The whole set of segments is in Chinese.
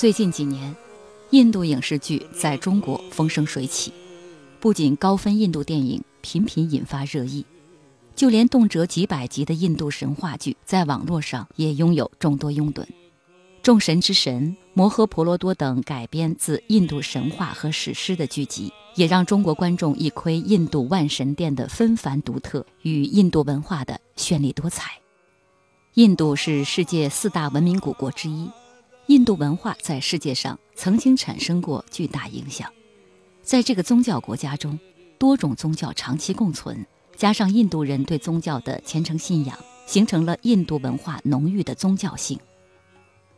最近几年，印度影视剧在中国风生水起，不仅高分印度电影频频引发热议，就连动辄几百集的印度神话剧，在网络上也拥有众多拥趸。众神之神、摩诃婆罗多等改编自印度神话和史诗的剧集，也让中国观众一窥印度万神殿的纷繁独特与印度文化的绚丽多彩。印度是世界四大文明古国之一。印度文化在世界上曾经产生过巨大影响，在这个宗教国家中，多种宗教长期共存，加上印度人对宗教的虔诚信仰，形成了印度文化浓郁的宗教性。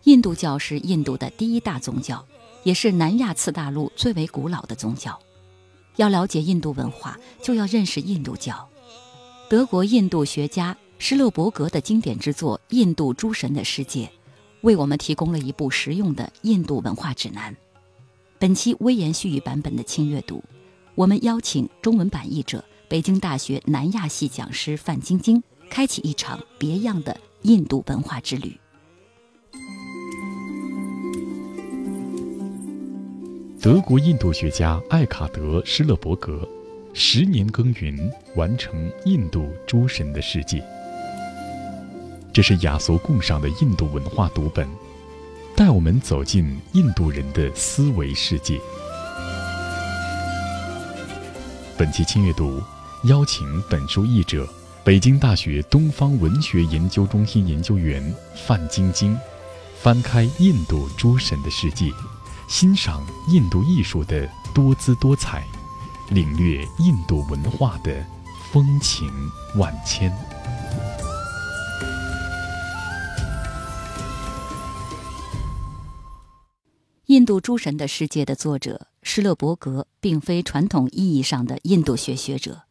印度教是印度的第一大宗教，也是南亚次大陆最为古老的宗教。要了解印度文化，就要认识印度教。德国印度学家施勒伯格的经典之作《印度诸神的世界》。为我们提供了一部实用的印度文化指南。本期微言絮语版本的轻阅读，我们邀请中文版译者、北京大学南亚系讲师范晶晶，开启一场别样的印度文化之旅。德国印度学家艾卡德·施勒伯格，十年耕耘完成《印度诸神的世界》。这是雅俗共赏的印度文化读本，带我们走进印度人的思维世界。本期轻阅读邀请本书译者、北京大学东方文学研究中心研究员范晶晶，翻开印度诸神的世界，欣赏印度艺术的多姿多彩，领略印度文化的风情万千。印度诸神的世界的作者施勒伯格，并非传统意义上的印度学学者，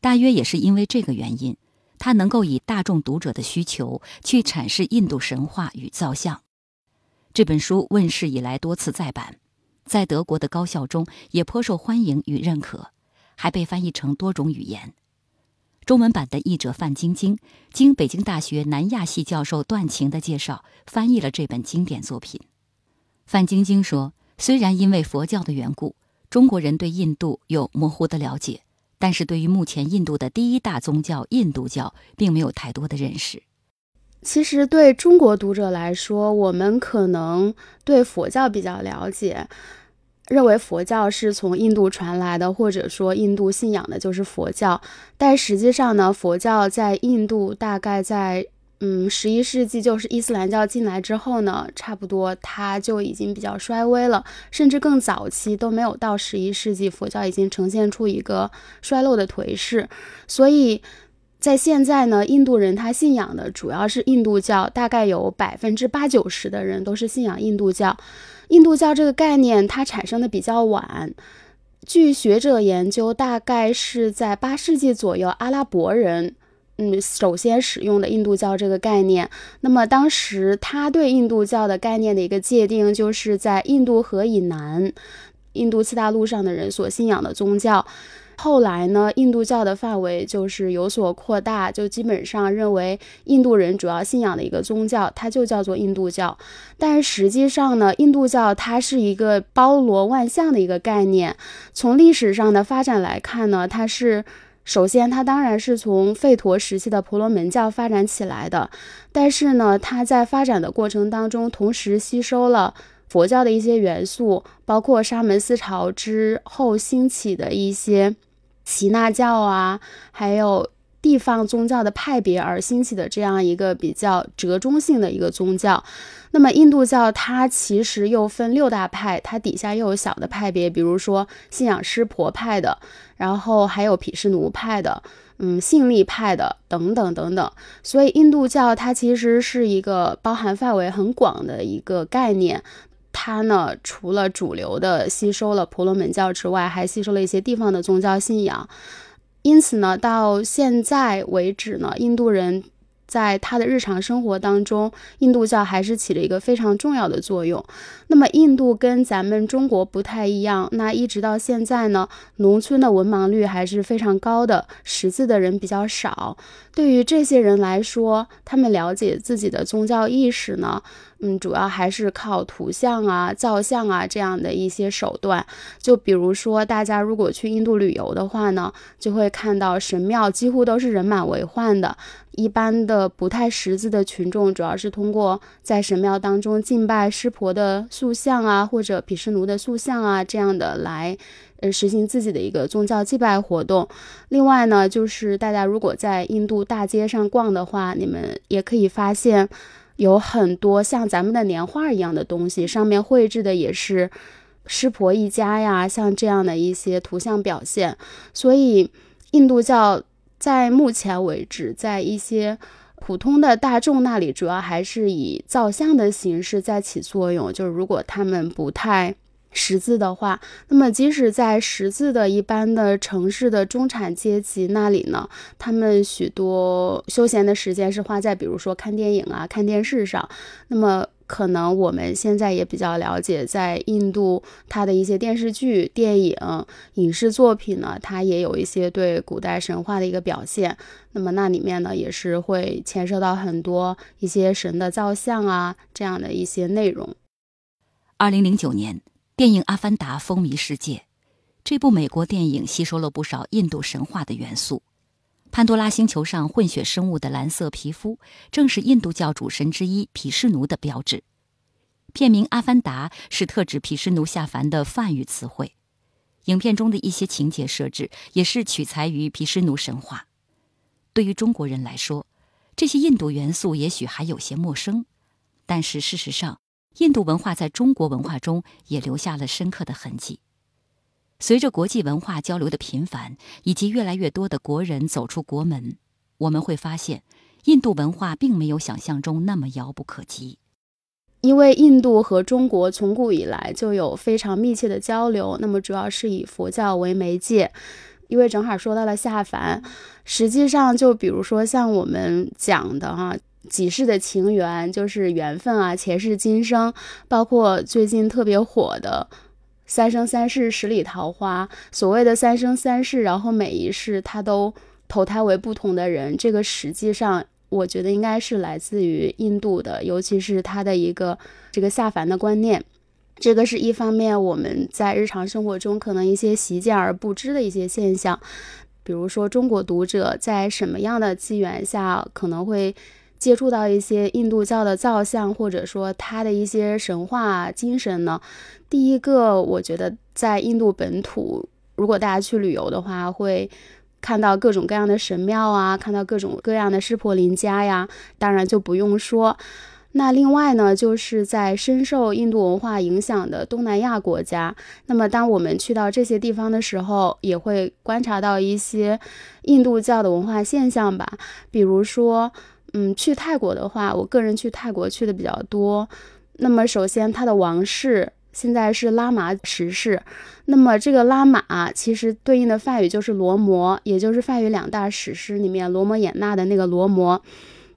大约也是因为这个原因，他能够以大众读者的需求去阐释印度神话与造像。这本书问世以来多次再版，在德国的高校中也颇受欢迎与认可，还被翻译成多种语言。中文版的译者范晶晶，经北京大学南亚系教授段晴的介绍，翻译了这本经典作品。范晶晶说：“虽然因为佛教的缘故，中国人对印度有模糊的了解，但是对于目前印度的第一大宗教印度教，并没有太多的认识。其实对中国读者来说，我们可能对佛教比较了解，认为佛教是从印度传来的，或者说印度信仰的就是佛教。但实际上呢，佛教在印度大概在……嗯，十一世纪就是伊斯兰教进来之后呢，差不多它就已经比较衰微了，甚至更早期都没有到十一世纪，佛教已经呈现出一个衰落的颓势。所以在现在呢，印度人他信仰的主要是印度教，大概有百分之八九十的人都是信仰印度教。印度教这个概念它产生的比较晚，据学者研究，大概是在八世纪左右，阿拉伯人。嗯，首先使用的印度教这个概念，那么当时他对印度教的概念的一个界定，就是在印度河以南，印度次大陆上的人所信仰的宗教。后来呢，印度教的范围就是有所扩大，就基本上认为印度人主要信仰的一个宗教，它就叫做印度教。但实际上呢，印度教它是一个包罗万象的一个概念。从历史上的发展来看呢，它是。首先，它当然是从吠陀时期的婆罗门教发展起来的，但是呢，它在发展的过程当中，同时吸收了佛教的一些元素，包括沙门思潮之后兴起的一些耆那教啊，还有地方宗教的派别而兴起的这样一个比较折中性的一个宗教。那么，印度教它其实又分六大派，它底下又有小的派别，比如说信仰湿婆派的。然后还有毗湿奴派的，嗯，信力派的等等等等。所以印度教它其实是一个包含范围很广的一个概念。它呢，除了主流的吸收了婆罗门教之外，还吸收了一些地方的宗教信仰。因此呢，到现在为止呢，印度人。在他的日常生活当中，印度教还是起了一个非常重要的作用。那么，印度跟咱们中国不太一样，那一直到现在呢，农村的文盲率还是非常高的，识字的人比较少。对于这些人来说，他们了解自己的宗教意识呢？嗯，主要还是靠图像啊、造像啊这样的一些手段。就比如说，大家如果去印度旅游的话呢，就会看到神庙几乎都是人满为患的。一般的不太识字的群众，主要是通过在神庙当中敬拜湿婆的塑像啊，或者毗湿奴的塑像啊这样的来，呃，实行自己的一个宗教祭拜活动。另外呢，就是大家如果在印度大街上逛的话，你们也可以发现。有很多像咱们的年画一样的东西，上面绘制的也是湿婆一家呀，像这样的一些图像表现。所以，印度教在目前为止，在一些普通的大众那里，主要还是以造像的形式在起作用。就是如果他们不太。识字的话，那么即使在识字的一般的城市的中产阶级那里呢，他们许多休闲的时间是花在比如说看电影啊、看电视上。那么可能我们现在也比较了解，在印度它的一些电视剧、电影、影视作品呢，它也有一些对古代神话的一个表现。那么那里面呢，也是会牵涉到很多一些神的造像啊这样的一些内容。二零零九年。电影《阿凡达》风靡世界，这部美国电影吸收了不少印度神话的元素。潘多拉星球上混血生物的蓝色皮肤，正是印度教主神之一毗湿奴的标志。片名《阿凡达》是特指毗湿奴下凡的梵语词汇。影片中的一些情节设置也是取材于毗湿奴神话。对于中国人来说，这些印度元素也许还有些陌生，但是事实上。印度文化在中国文化中也留下了深刻的痕迹。随着国际文化交流的频繁，以及越来越多的国人走出国门，我们会发现，印度文化并没有想象中那么遥不可及。因为印度和中国从古以来就有非常密切的交流，那么主要是以佛教为媒介。因为正好说到了下凡，实际上就比如说像我们讲的哈。几世的情缘就是缘分啊，前世今生，包括最近特别火的《三生三世十里桃花》。所谓的三生三世，然后每一世他都投胎为不同的人，这个实际上我觉得应该是来自于印度的，尤其是他的一个这个下凡的观念。这个是一方面，我们在日常生活中可能一些习见而不知的一些现象，比如说中国读者在什么样的机缘下可能会。接触到一些印度教的造像，或者说它的一些神话精神呢？第一个，我觉得在印度本土，如果大家去旅游的话，会看到各种各样的神庙啊，看到各种各样的湿婆林家呀，当然就不用说。那另外呢，就是在深受印度文化影响的东南亚国家，那么当我们去到这些地方的时候，也会观察到一些印度教的文化现象吧，比如说。嗯，去泰国的话，我个人去泰国去的比较多。那么，首先他的王室现在是拉玛十世。那么，这个拉玛其实对应的梵语就是罗摩，也就是梵语两大史诗里面罗摩衍那的那个罗摩。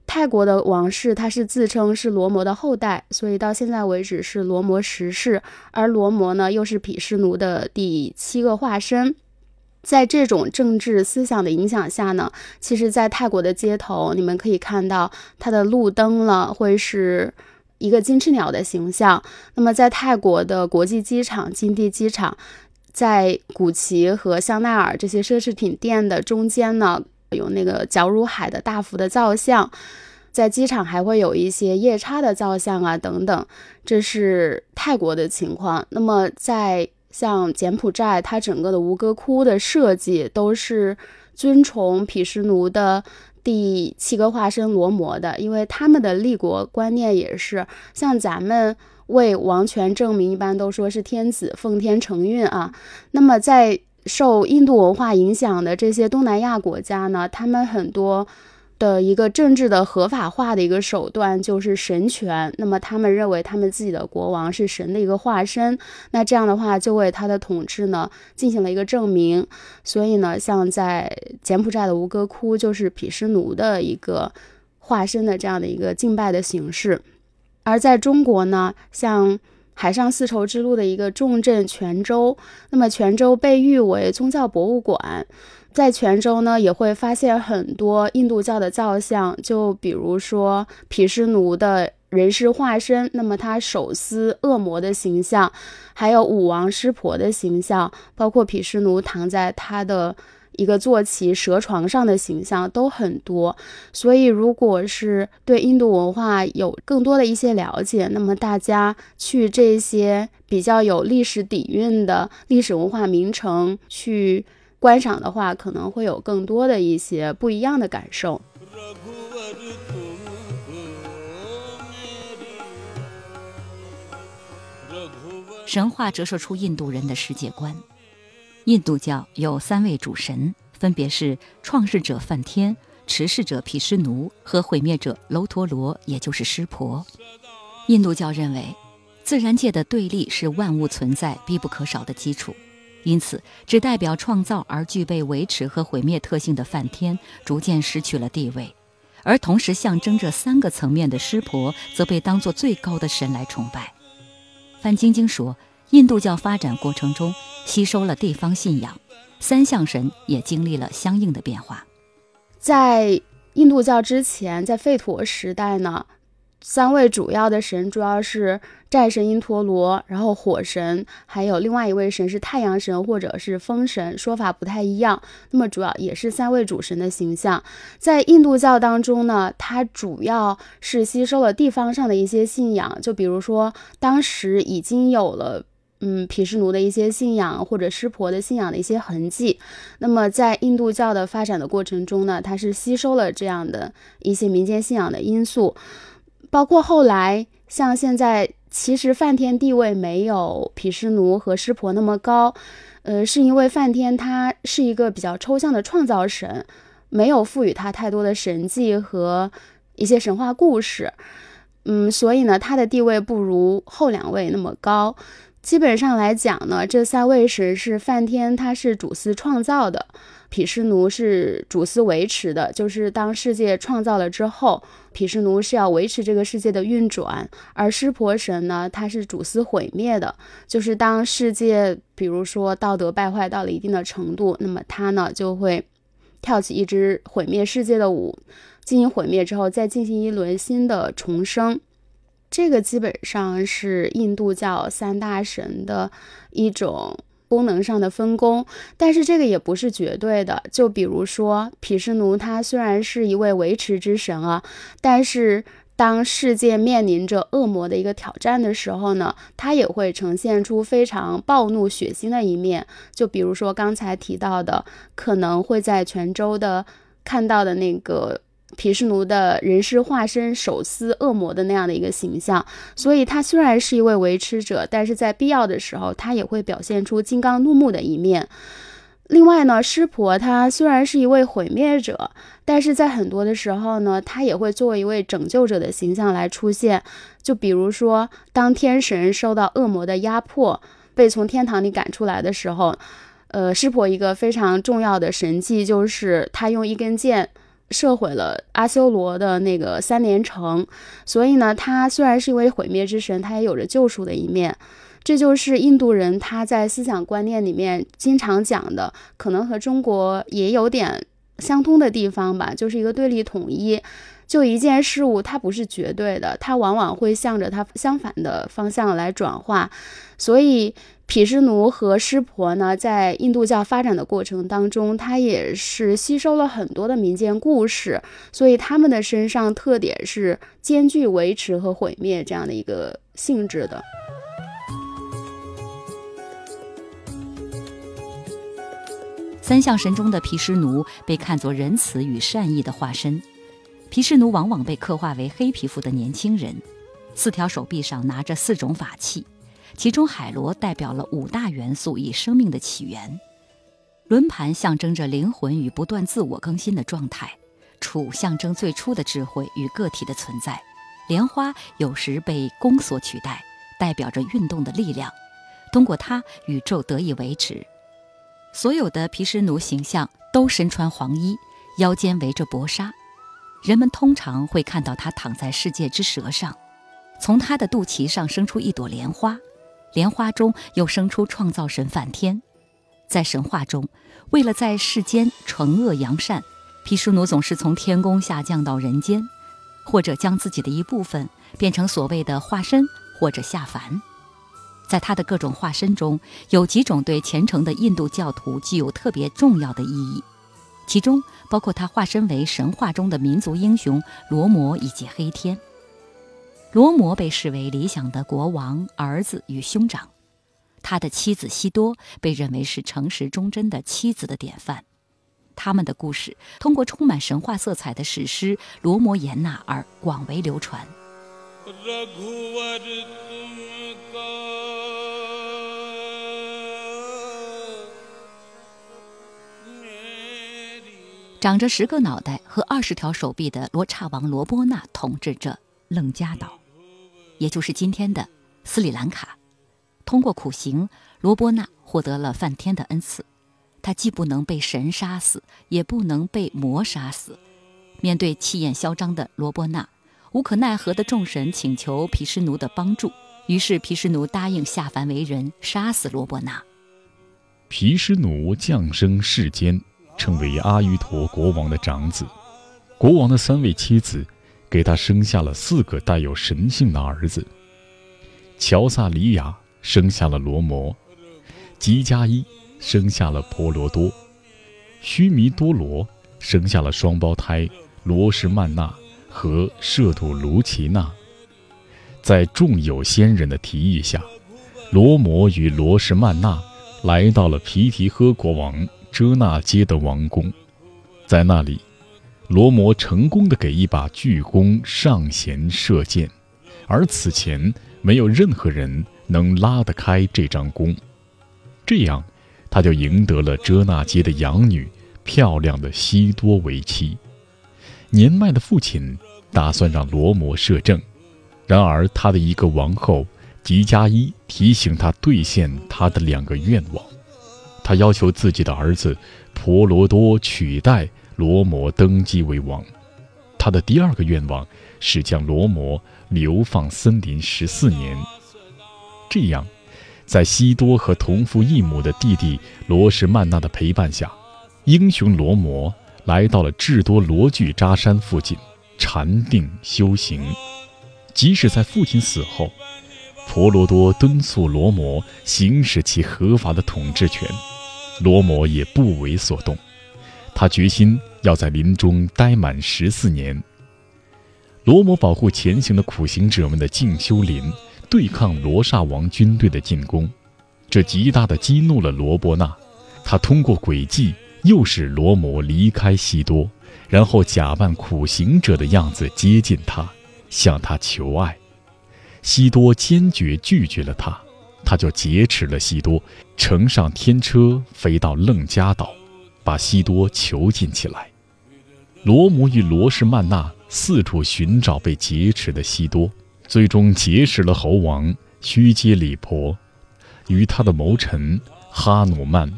泰国的王室他是自称是罗摩的后代，所以到现在为止是罗摩十世。而罗摩呢，又是毗湿奴的第七个化身。在这种政治思想的影响下呢，其实，在泰国的街头，你们可以看到它的路灯了，会是一个金翅鸟的形象。那么，在泰国的国际机场金地机场，在古奇和香奈儿这些奢侈品店的中间呢，有那个脚如海的大幅的造像。在机场还会有一些夜叉的造像啊，等等。这是泰国的情况。那么，在像柬埔寨，它整个的吴哥窟的设计都是尊崇毗湿奴的第七个化身罗摩的，因为他们的立国观念也是像咱们为王权证明，一般都说是天子奉天承运啊。那么在受印度文化影响的这些东南亚国家呢，他们很多。的一个政治的合法化的一个手段就是神权，那么他们认为他们自己的国王是神的一个化身，那这样的话就为他的统治呢进行了一个证明。所以呢，像在柬埔寨的吴哥窟就是毗湿奴的一个化身的这样的一个敬拜的形式，而在中国呢，像海上丝绸之路的一个重镇泉州，那么泉州被誉为宗教博物馆。在泉州呢，也会发现很多印度教的造像，就比如说毗湿奴的人事化身，那么他手撕恶魔的形象，还有武王湿婆的形象，包括毗湿奴躺在他的一个坐骑蛇床上的形象都很多。所以，如果是对印度文化有更多的一些了解，那么大家去这些比较有历史底蕴的历史文化名城去。观赏的话，可能会有更多的一些不一样的感受。神话折射出印度人的世界观。印度教有三位主神，分别是创世者梵天、持世者毗湿奴和毁灭者楼陀罗，也就是湿婆。印度教认为，自然界的对立是万物存在必不可少的基础。因此，只代表创造而具备维持和毁灭特性的梵天逐渐失去了地位，而同时象征着三个层面的湿婆则被当作最高的神来崇拜。范晶晶说，印度教发展过程中吸收了地方信仰，三相神也经历了相应的变化。在印度教之前，在吠陀时代呢？三位主要的神主要是战神因陀罗，然后火神，还有另外一位神是太阳神或者是风神，说法不太一样。那么主要也是三位主神的形象。在印度教当中呢，它主要是吸收了地方上的一些信仰，就比如说当时已经有了嗯毗湿奴的一些信仰或者湿婆的信仰的一些痕迹。那么在印度教的发展的过程中呢，它是吸收了这样的一些民间信仰的因素。包括后来，像现在，其实梵天地位没有毗湿奴和湿婆那么高，呃，是因为梵天他是一个比较抽象的创造神，没有赋予他太多的神迹和一些神话故事，嗯，所以呢，他的地位不如后两位那么高。基本上来讲呢，这三位神是梵天，他是主司创造的。毗湿奴是主司维持的，就是当世界创造了之后，毗湿奴是要维持这个世界的运转；而湿婆神呢，他是主司毁灭的，就是当世界比如说道德败坏到了一定的程度，那么他呢就会跳起一支毁灭世界的舞，进行毁灭之后，再进行一轮新的重生。这个基本上是印度教三大神的一种。功能上的分工，但是这个也不是绝对的。就比如说毗湿奴，他虽然是一位维持之神啊，但是当世界面临着恶魔的一个挑战的时候呢，他也会呈现出非常暴怒血腥的一面。就比如说刚才提到的，可能会在泉州的看到的那个。毗湿奴的人是化身手撕恶魔的那样的一个形象，所以他虽然是一位维持者，但是在必要的时候，他也会表现出金刚怒目的一面。另外呢，湿婆他虽然是一位毁灭者，但是在很多的时候呢，他也会作为一位拯救者的形象来出现。就比如说，当天神受到恶魔的压迫，被从天堂里赶出来的时候，呃，湿婆一个非常重要的神迹就是他用一根箭。射毁了阿修罗的那个三连城，所以呢，他虽然是一位毁灭之神，他也有着救赎的一面。这就是印度人他在思想观念里面经常讲的，可能和中国也有点相通的地方吧，就是一个对立统一。就一件事物，它不是绝对的，它往往会向着它相反的方向来转化，所以。毗湿奴和湿婆呢，在印度教发展的过程当中，它也是吸收了很多的民间故事，所以他们的身上特点是兼具维持和毁灭这样的一个性质的。三相神中的毗湿奴被看作仁慈与善意的化身，皮湿奴往往被刻画为黑皮肤的年轻人，四条手臂上拿着四种法器。其中，海螺代表了五大元素与生命的起源。轮盘象征着灵魂与不断自我更新的状态，杵象征最初的智慧与个体的存在，莲花有时被弓所取代，代表着运动的力量。通过它，宇宙得以维持。所有的皮湿奴形象都身穿黄衣，腰间围着薄纱。人们通常会看到他躺在世界之舌上，从他的肚脐上生出一朵莲花，莲花中又生出创造神梵天。在神话中，为了在世间惩恶扬善，毗湿奴总是从天宫下降到人间，或者将自己的一部分变成所谓的化身，或者下凡。在他的各种化身中，有几种对虔诚的印度教徒具有特别重要的意义。其中包括他化身为神话中的民族英雄罗摩以及黑天。罗摩被视为理想的国王儿子与兄长，他的妻子西多被认为是诚实忠贞的妻子的典范。他们的故事通过充满神话色彩的史诗《罗摩衍那》而广为流传。长着十个脑袋和二十条手臂的罗刹王罗波那统治着楞伽岛，也就是今天的斯里兰卡。通过苦行，罗波那获得了梵天的恩赐。他既不能被神杀死，也不能被魔杀死。面对气焰嚣张的罗波那，无可奈何的众神请求毗湿奴的帮助。于是毗湿奴答应下凡为人，杀死罗波那。毗湿奴降生世间。成为阿瑜陀国王的长子，国王的三位妻子给他生下了四个带有神性的儿子。乔萨里亚生下了罗摩，吉加伊生下了婆罗多，须弥多罗生下了双胞胎罗什曼那和舍土卢奇娜。在众有仙人的提议下，罗摩与罗什曼那来到了皮提诃国王。遮那街的王宫，在那里，罗摩成功的给一把巨弓上弦射箭，而此前没有任何人能拉得开这张弓，这样，他就赢得了遮那街的养女漂亮的西多为妻。年迈的父亲打算让罗摩摄政，然而他的一个王后吉加伊提醒他兑现他的两个愿望。他要求自己的儿子婆罗多取代罗摩登基为王。他的第二个愿望是将罗摩流放森林十四年。这样，在西多和同父异母的弟弟罗什曼娜的陪伴下，英雄罗摩来到了智多罗具扎山附近禅定修行。即使在父亲死后，婆罗多敦促罗摩行使其合法的统治权。罗摩也不为所动，他决心要在林中待满十四年。罗摩保护前行的苦行者们的静修林，对抗罗刹王军队的进攻，这极大的激怒了罗波那。他通过诡计诱使罗摩离开西多，然后假扮苦行者的样子接近他，向他求爱。西多坚决拒绝了他。他就劫持了西多，乘上天车飞到楞伽岛，把西多囚禁起来。罗摩与罗什曼那四处寻找被劫持的西多，最终结识了猴王须阶里婆与他的谋臣哈努曼。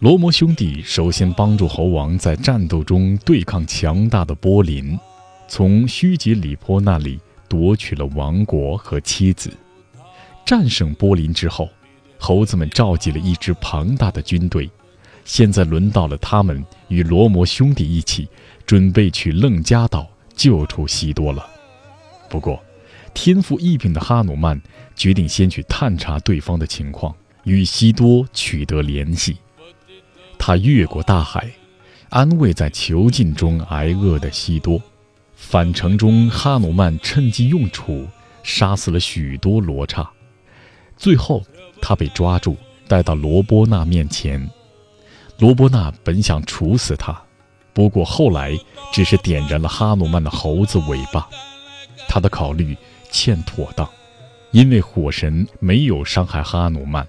罗摩兄弟首先帮助猴王在战斗中对抗强大的波林，从须杰里婆那里夺取了王国和妻子。战胜波林之后，猴子们召集了一支庞大的军队。现在轮到了他们与罗摩兄弟一起，准备去楞伽岛救出西多了。不过，天赋异禀的哈努曼决定先去探查对方的情况，与西多取得联系。他越过大海，安慰在囚禁中挨饿的西多。返程中，哈努曼趁机用杵杀死了许多罗刹。最后，他被抓住，带到罗波那面前。罗波那本想处死他，不过后来只是点燃了哈努曼的猴子尾巴。他的考虑欠妥当，因为火神没有伤害哈努曼，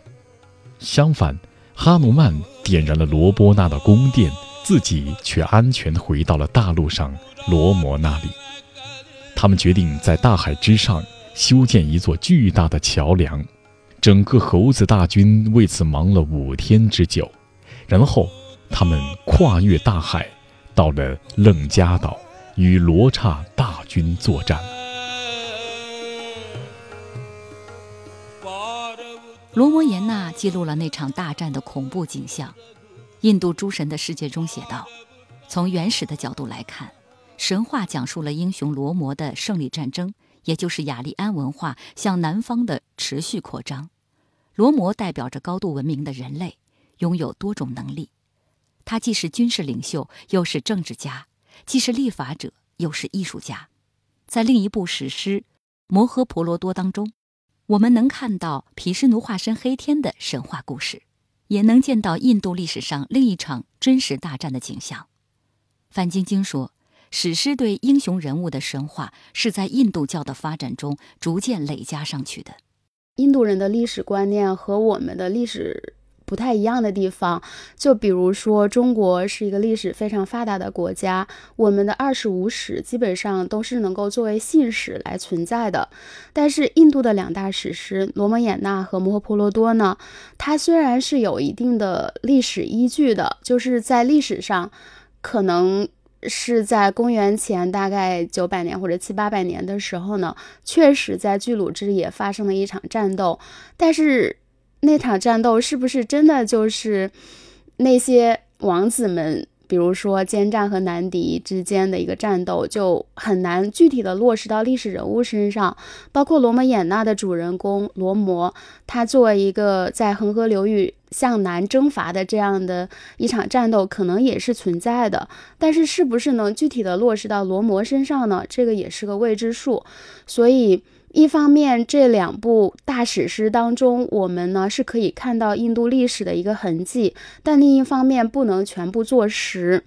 相反，哈努曼点燃了罗波那的宫殿，自己却安全回到了大陆上罗摩那里。他们决定在大海之上修建一座巨大的桥梁，整个猴子大军为此忙了五天之久，然后他们跨越大海，到了楞伽岛，与罗刹大军作战。罗摩衍那记录了那场大战的恐怖景象。印度诸神的世界中写道：“从原始的角度来看，神话讲述了英雄罗摩的胜利战争，也就是雅利安文化向南方的持续扩张。罗摩代表着高度文明的人类，拥有多种能力。他既是军事领袖，又是政治家；既是立法者，又是艺术家。在另一部史诗《摩诃婆罗多》当中。”我们能看到毗湿奴化身黑天的神话故事，也能见到印度历史上另一场真实大战的景象。范晶晶说，史诗对英雄人物的神话是在印度教的发展中逐渐累加上去的。印度人的历史观念和我们的历史。不太一样的地方，就比如说，中国是一个历史非常发达的国家，我们的二十五史基本上都是能够作为信史来存在的。但是，印度的两大史诗《罗摩衍那》和《摩诃婆罗多》呢，它虽然是有一定的历史依据的，就是在历史上，可能是在公元前大概九百年或者七八百年的时候呢，确实在巨鹿之野发生了一场战斗，但是。那场战斗是不是真的就是那些王子们，比如说坚战和南迪之间的一个战斗，就很难具体的落实到历史人物身上。包括罗摩衍那的主人公罗摩，他作为一个在恒河流域向南征伐的这样的一场战斗，可能也是存在的。但是，是不是能具体的落实到罗摩身上呢？这个也是个未知数。所以。一方面，这两部大史诗当中，我们呢是可以看到印度历史的一个痕迹，但另一方面不能全部坐实。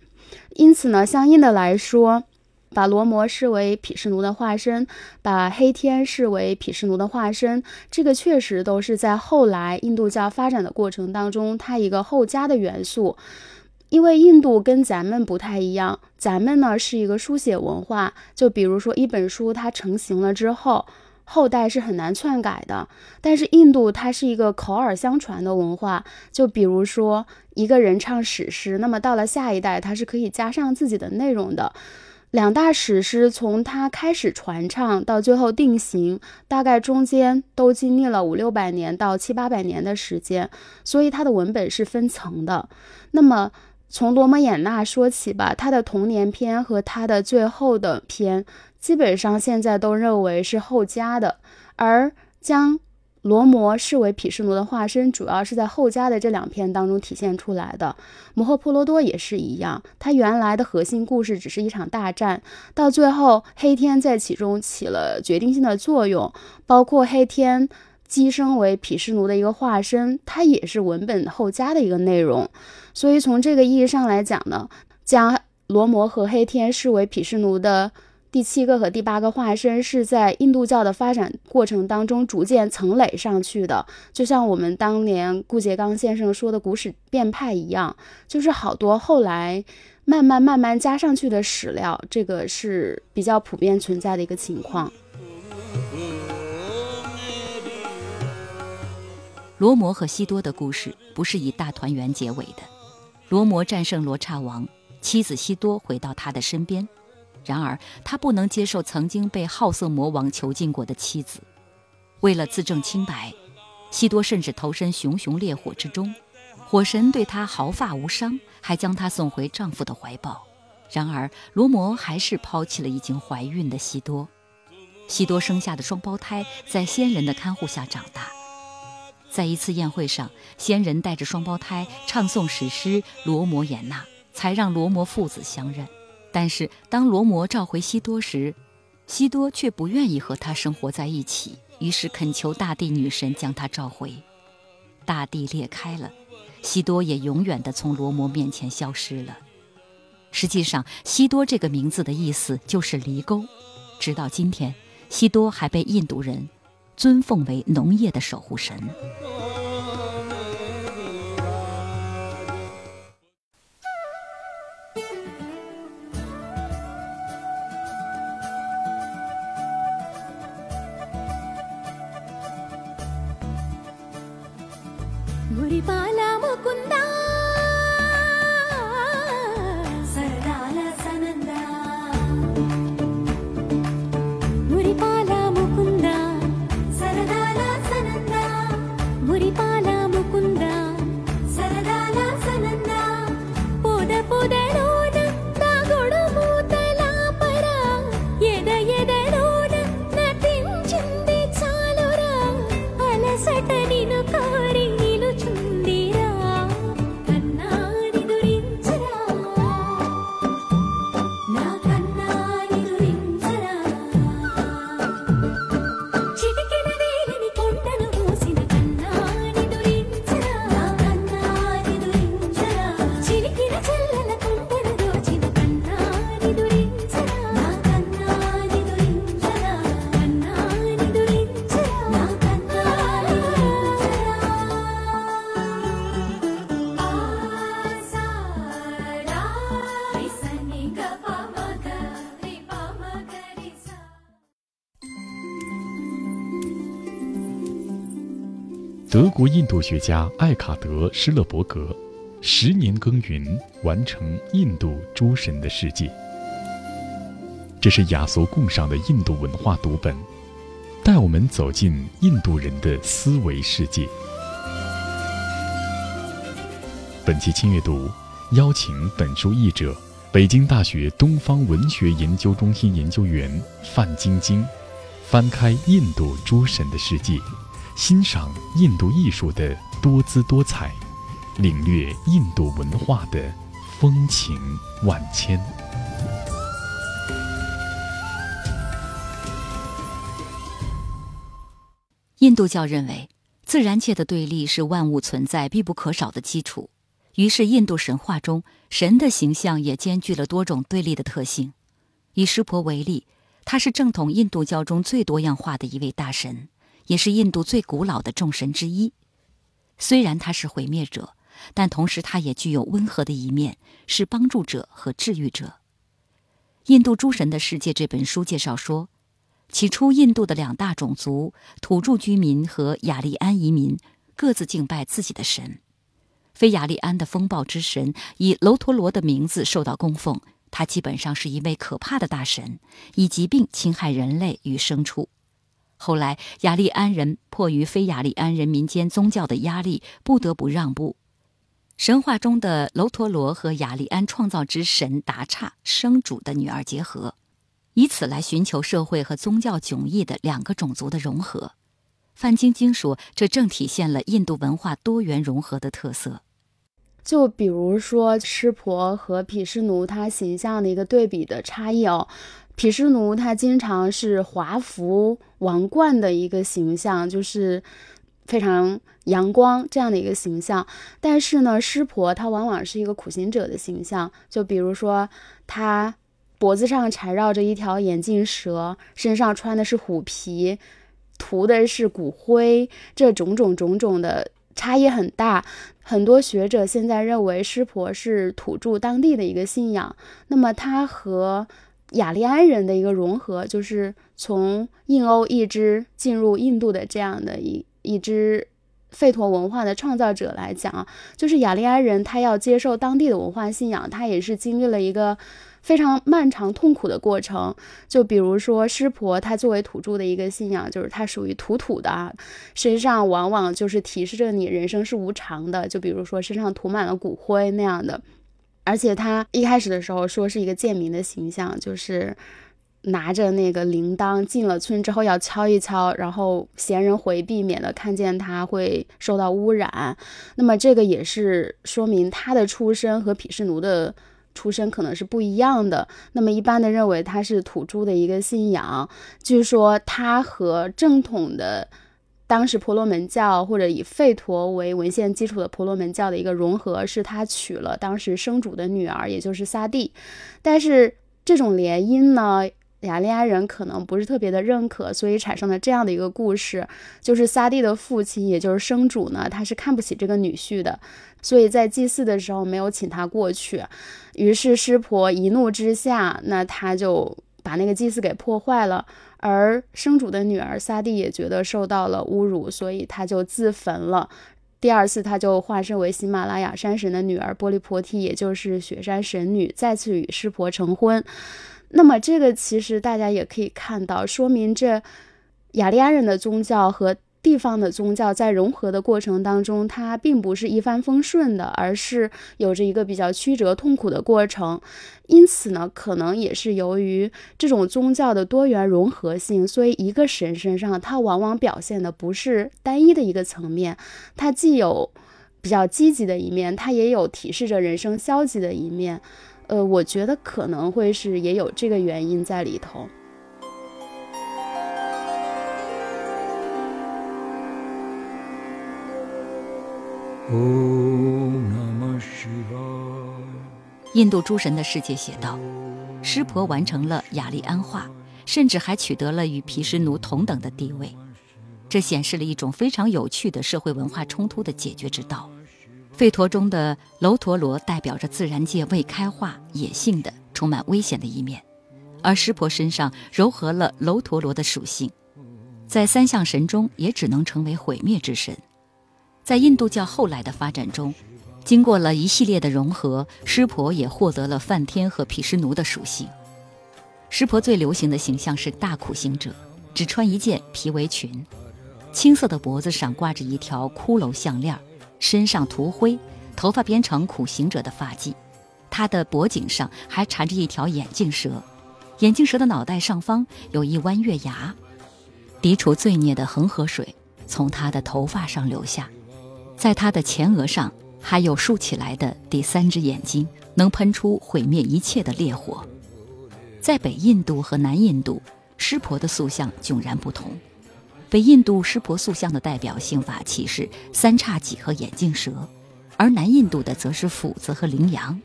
因此呢，相应的来说，把罗摩视为毗湿奴的化身，把黑天视为毗湿奴的化身，这个确实都是在后来印度教发展的过程当中，它一个后加的元素。因为印度跟咱们不太一样，咱们呢是一个书写文化，就比如说一本书它成型了之后。后代是很难篡改的，但是印度它是一个口耳相传的文化。就比如说一个人唱史诗，那么到了下一代，他是可以加上自己的内容的。两大史诗从它开始传唱到最后定型，大概中间都经历了五六百年到七八百年的时间，所以它的文本是分层的。那么从罗摩衍那说起吧，他的童年篇和他的最后的篇。基本上现在都认为是后加的，而将罗摩视为毗湿奴的化身，主要是在后加的这两篇当中体现出来的。摩诃婆罗多也是一样，他原来的核心故事只是一场大战，到最后黑天在其中起了决定性的作用，包括黑天寄生为毗湿奴的一个化身，它也是文本后加的一个内容。所以从这个意义上来讲呢，将罗摩和黑天视为毗湿奴的。第七个和第八个化身是在印度教的发展过程当中逐渐层垒上去的，就像我们当年顾颉刚先生说的古史变派一样，就是好多后来慢慢慢慢加上去的史料，这个是比较普遍存在的一个情况。罗摩和西多的故事不是以大团圆结尾的，罗摩战胜罗刹王，妻子西多回到他的身边。然而，他不能接受曾经被好色魔王囚禁过的妻子。为了自证清白，西多甚至投身熊熊烈火之中。火神对他毫发无伤，还将他送回丈夫的怀抱。然而，罗摩还是抛弃了已经怀孕的西多。西多生下的双胞胎在仙人的看护下长大。在一次宴会上，仙人带着双胞胎唱诵史诗《罗摩衍那》，才让罗摩父子相认。但是，当罗摩召回西多时，西多却不愿意和他生活在一起，于是恳求大地女神将他召回。大地裂开了，西多也永远地从罗摩面前消失了。实际上，西多这个名字的意思就是犁沟。直到今天，西多还被印度人尊奉为农业的守护神。国印度学家艾卡德·施勒伯格，十年耕耘完成《印度诸神的世界》。这是雅俗共赏的印度文化读本，带我们走进印度人的思维世界。本期轻阅读邀请本书译者、北京大学东方文学研究中心研究员范晶晶，翻开《印度诸神的世界》。欣赏印度艺术的多姿多彩，领略印度文化的风情万千。印度教认为，自然界的对立是万物存在必不可少的基础。于是，印度神话中神的形象也兼具了多种对立的特性。以湿婆为例，他是正统印度教中最多样化的一位大神。也是印度最古老的众神之一。虽然他是毁灭者，但同时他也具有温和的一面，是帮助者和治愈者。《印度诸神的世界》这本书介绍说，起初印度的两大种族——土著居民和雅利安移民，各自敬拜自己的神。非雅利安的风暴之神以楼陀罗的名字受到供奉，他基本上是一位可怕的大神，以疾病侵害人类与牲畜。后来，雅利安人迫于非雅利安人民间宗教的压力，不得不让步。神话中的楼陀罗和雅利安创造之神达刹生主的女儿结合，以此来寻求社会和宗教迥异的两个种族的融合。范晶晶说：“这正体现了印度文化多元融合的特色。”就比如说湿婆和毗湿奴他形象的一个对比的差异哦。毗湿奴他经常是华服王冠的一个形象，就是非常阳光这样的一个形象。但是呢，湿婆他往往是一个苦行者的形象，就比如说他脖子上缠绕着一条眼镜蛇，身上穿的是虎皮，涂的是骨灰，这种种种种的差异很大。很多学者现在认为湿婆是土著当地的一个信仰，那么他和雅利安人的一个融合，就是从印欧一支进入印度的这样的一一支吠陀文化的创造者来讲啊，就是雅利安人他要接受当地的文化信仰，他也是经历了一个非常漫长痛苦的过程。就比如说湿婆，他作为土著的一个信仰，就是他属于土土的，身上往往就是提示着你人生是无常的。就比如说身上涂满了骨灰那样的。而且他一开始的时候说是一个贱民的形象，就是拿着那个铃铛进了村之后要敲一敲，然后闲人回避，免得看见他会受到污染。那么这个也是说明他的出身和毗湿奴的出身可能是不一样的。那么一般的认为他是土著的一个信仰，据说他和正统的。当时婆罗门教或者以吠陀为文献基础的婆罗门教的一个融合，是他娶了当时生主的女儿，也就是萨蒂。但是这种联姻呢，雅利安人可能不是特别的认可，所以产生了这样的一个故事，就是萨蒂的父亲，也就是生主呢，他是看不起这个女婿的，所以在祭祀的时候没有请他过去。于是湿婆一怒之下，那他就把那个祭祀给破坏了。而生主的女儿萨蒂也觉得受到了侮辱，所以他就自焚了。第二次，他就化身为喜马拉雅山神的女儿波利婆提，也就是雪山神女，再次与湿婆成婚。那么，这个其实大家也可以看到，说明这雅利安人的宗教和。地方的宗教在融合的过程当中，它并不是一帆风顺的，而是有着一个比较曲折痛苦的过程。因此呢，可能也是由于这种宗教的多元融合性，所以一个神身上，它往往表现的不是单一的一个层面，它既有比较积极的一面，它也有提示着人生消极的一面。呃，我觉得可能会是也有这个原因在里头。印度诸神的世界写道：“湿婆完成了雅利安化，甚至还取得了与毗湿奴同等的地位。这显示了一种非常有趣的社会文化冲突的解决之道。吠陀中的楼陀罗代表着自然界未开化、野性的、充满危险的一面，而湿婆身上糅合了楼陀罗的属性，在三相神中也只能成为毁灭之神。”在印度教后来的发展中，经过了一系列的融合，湿婆也获得了梵天和毗湿奴的属性。湿婆最流行的形象是大苦行者，只穿一件皮围裙，青色的脖子上挂着一条骷髅项链，身上涂灰，头发编成苦行者的发髻。他的脖颈上还缠着一条眼镜蛇，眼镜蛇的脑袋上方有一弯月牙。涤除罪孽的恒河水从他的头发上流下。在他的前额上还有竖起来的第三只眼睛，能喷出毁灭一切的烈火。在北印度和南印度，湿婆的塑像迥然不同。北印度湿婆塑像的代表性法器是三叉戟和眼镜蛇，而南印度的则是斧子和羚羊。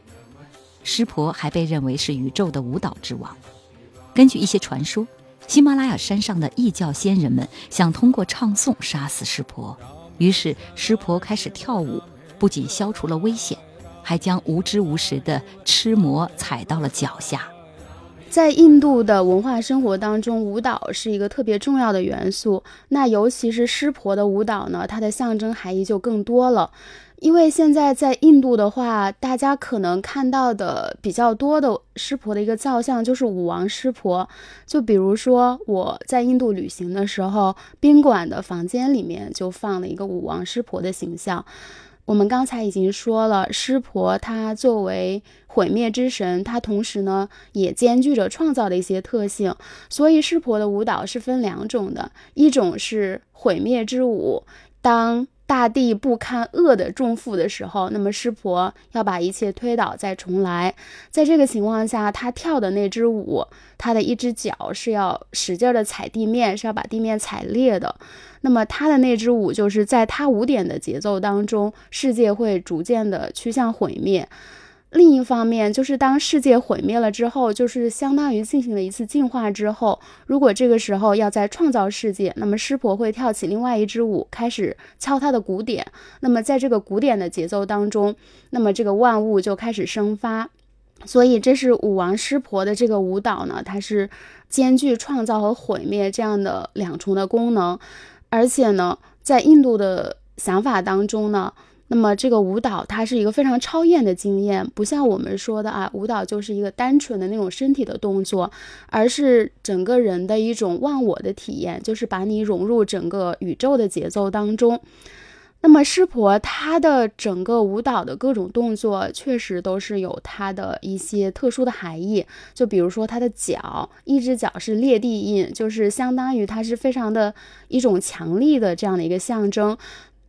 湿婆还被认为是宇宙的舞蹈之王。根据一些传说，喜马拉雅山上的异教仙人们想通过唱诵杀死湿婆。于是，湿婆开始跳舞，不仅消除了危险，还将无知无识的痴魔踩到了脚下。在印度的文化生活当中，舞蹈是一个特别重要的元素。那尤其是湿婆的舞蹈呢，它的象征含义就更多了。因为现在在印度的话，大家可能看到的比较多的湿婆的一个造像就是舞王湿婆。就比如说我在印度旅行的时候，宾馆的房间里面就放了一个舞王湿婆的形象。我们刚才已经说了，湿婆她作为毁灭之神，她同时呢也兼具着创造的一些特性。所以湿婆的舞蹈是分两种的，一种是毁灭之舞，当。大地不堪恶的重负的时候，那么湿婆要把一切推倒再重来。在这个情况下，他跳的那支舞，他的一只脚是要使劲的踩地面，是要把地面踩裂的。那么他的那支舞，就是在他五点的节奏当中，世界会逐渐的趋向毁灭。另一方面，就是当世界毁灭了之后，就是相当于进行了一次进化之后，如果这个时候要再创造世界，那么湿婆会跳起另外一支舞，开始敲他的鼓点。那么在这个鼓点的节奏当中，那么这个万物就开始生发。所以这是舞王湿婆的这个舞蹈呢，它是兼具创造和毁灭这样的两重的功能。而且呢，在印度的想法当中呢。那么这个舞蹈它是一个非常超验的经验，不像我们说的啊，舞蹈就是一个单纯的那种身体的动作，而是整个人的一种忘我的体验，就是把你融入整个宇宙的节奏当中。那么湿婆她的整个舞蹈的各种动作，确实都是有它的一些特殊的含义，就比如说她的脚，一只脚是裂地印，就是相当于它是非常的一种强力的这样的一个象征。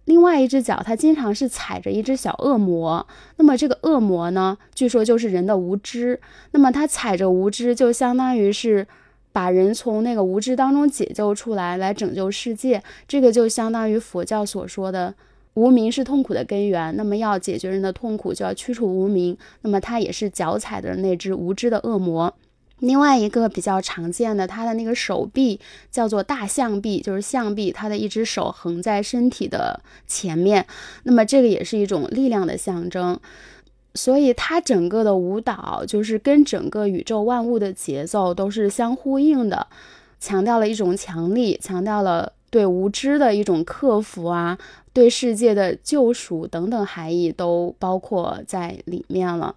另外一只脚，它经常是踩着一只小恶魔。那么这个恶魔呢，据说就是人的无知。那么它踩着无知，就相当于是把人从那个无知当中解救出来，来拯救世界。这个就相当于佛教所说的无名是痛苦的根源。那么要解决人的痛苦，就要驱除无名。那么它也是脚踩的那只无知的恶魔。另外一个比较常见的，它的那个手臂叫做大象臂，就是象臂，它的一只手横在身体的前面，那么这个也是一种力量的象征，所以它整个的舞蹈就是跟整个宇宙万物的节奏都是相呼应的，强调了一种强力，强调了。对无知的一种克服啊，对世界的救赎等等含义都包括在里面了。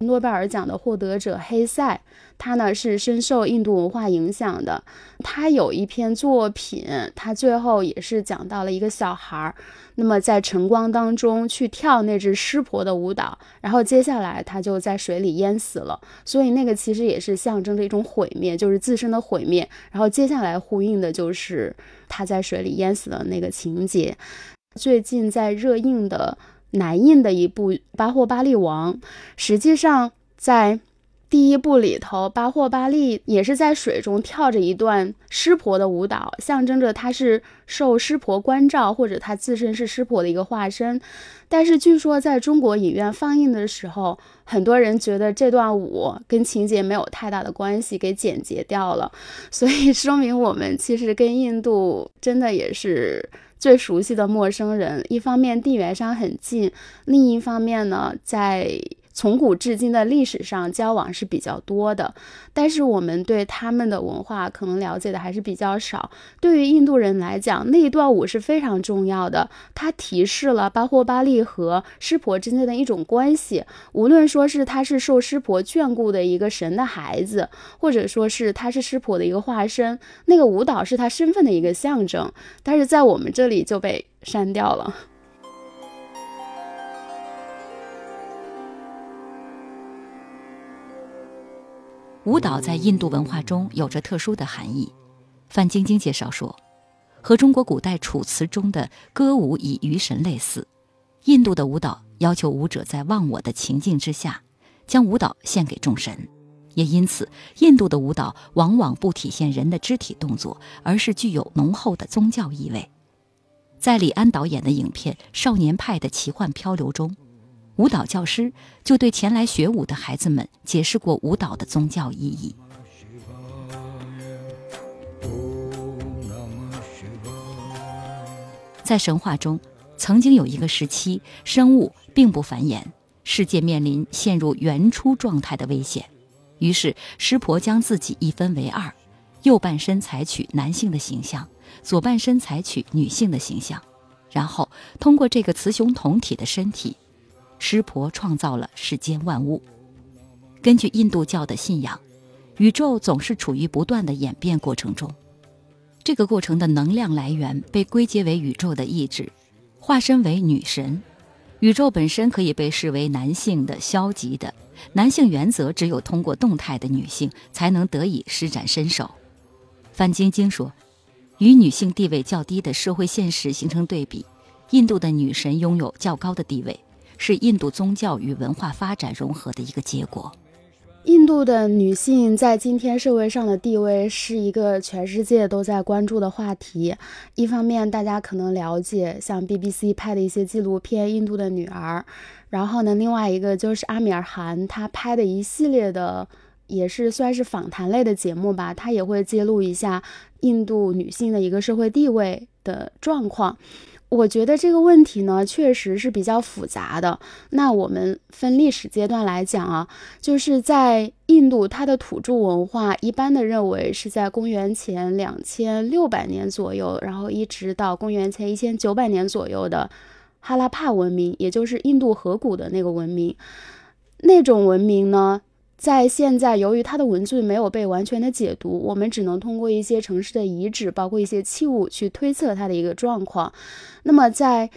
诺贝尔奖的获得者黑塞，他呢是深受印度文化影响的。他有一篇作品，他最后也是讲到了一个小孩儿，那么在晨光当中去跳那支湿婆的舞蹈，然后接下来他就在水里淹死了。所以那个其实也是象征着一种毁灭，就是自身的毁灭。然后接下来呼应的就是他在水里淹死的那个情节。最近在热映的。南印的一部《巴霍巴利王》，实际上在第一部里头，巴霍巴利也是在水中跳着一段湿婆的舞蹈，象征着他是受湿婆关照，或者他自身是湿婆的一个化身。但是据说在中国影院放映的时候，很多人觉得这段舞跟情节没有太大的关系，给剪辑掉了。所以说明我们其实跟印度真的也是。最熟悉的陌生人，一方面地缘上很近，另一方面呢，在。从古至今的历史上交往是比较多的，但是我们对他们的文化可能了解的还是比较少。对于印度人来讲，那一段舞是非常重要的，它提示了巴霍巴利和湿婆之间的一种关系。无论说是他是受湿婆眷顾的一个神的孩子，或者说是他是湿婆的一个化身，那个舞蹈是他身份的一个象征，但是在我们这里就被删掉了。舞蹈在印度文化中有着特殊的含义。范晶晶介绍说，和中国古代楚辞中的歌舞以娱神类似，印度的舞蹈要求舞者在忘我的情境之下，将舞蹈献给众神。也因此，印度的舞蹈往往不体现人的肢体动作，而是具有浓厚的宗教意味。在李安导演的影片《少年派的奇幻漂流》中。舞蹈教师就对前来学舞的孩子们解释过舞蹈的宗教意义。在神话中，曾经有一个时期，生物并不繁衍，世界面临陷入原初状态的危险。于是，湿婆将自己一分为二，右半身采取男性的形象，左半身采取女性的形象，然后通过这个雌雄同体的身体。湿婆创造了世间万物。根据印度教的信仰，宇宙总是处于不断的演变过程中。这个过程的能量来源被归结为宇宙的意志，化身为女神。宇宙本身可以被视为男性的、消极的。男性原则只有通过动态的女性才能得以施展身手。范晶晶说：“与女性地位较低的社会现实形成对比，印度的女神拥有较高的地位。”是印度宗教与文化发展融合的一个结果。印度的女性在今天社会上的地位是一个全世界都在关注的话题。一方面，大家可能了解像 BBC 拍的一些纪录片《印度的女儿》，然后呢，另外一个就是阿米尔汗他拍的一系列的，也是算是访谈类的节目吧，他也会揭露一下印度女性的一个社会地位的状况。我觉得这个问题呢，确实是比较复杂的。那我们分历史阶段来讲啊，就是在印度，它的土著文化一般的认为是在公元前两千六百年左右，然后一直到公元前一千九百年左右的哈拉帕文明，也就是印度河谷的那个文明。那种文明呢？在现在，由于它的文字没有被完全的解读，我们只能通过一些城市的遗址，包括一些器物去推测它的一个状况。那么，在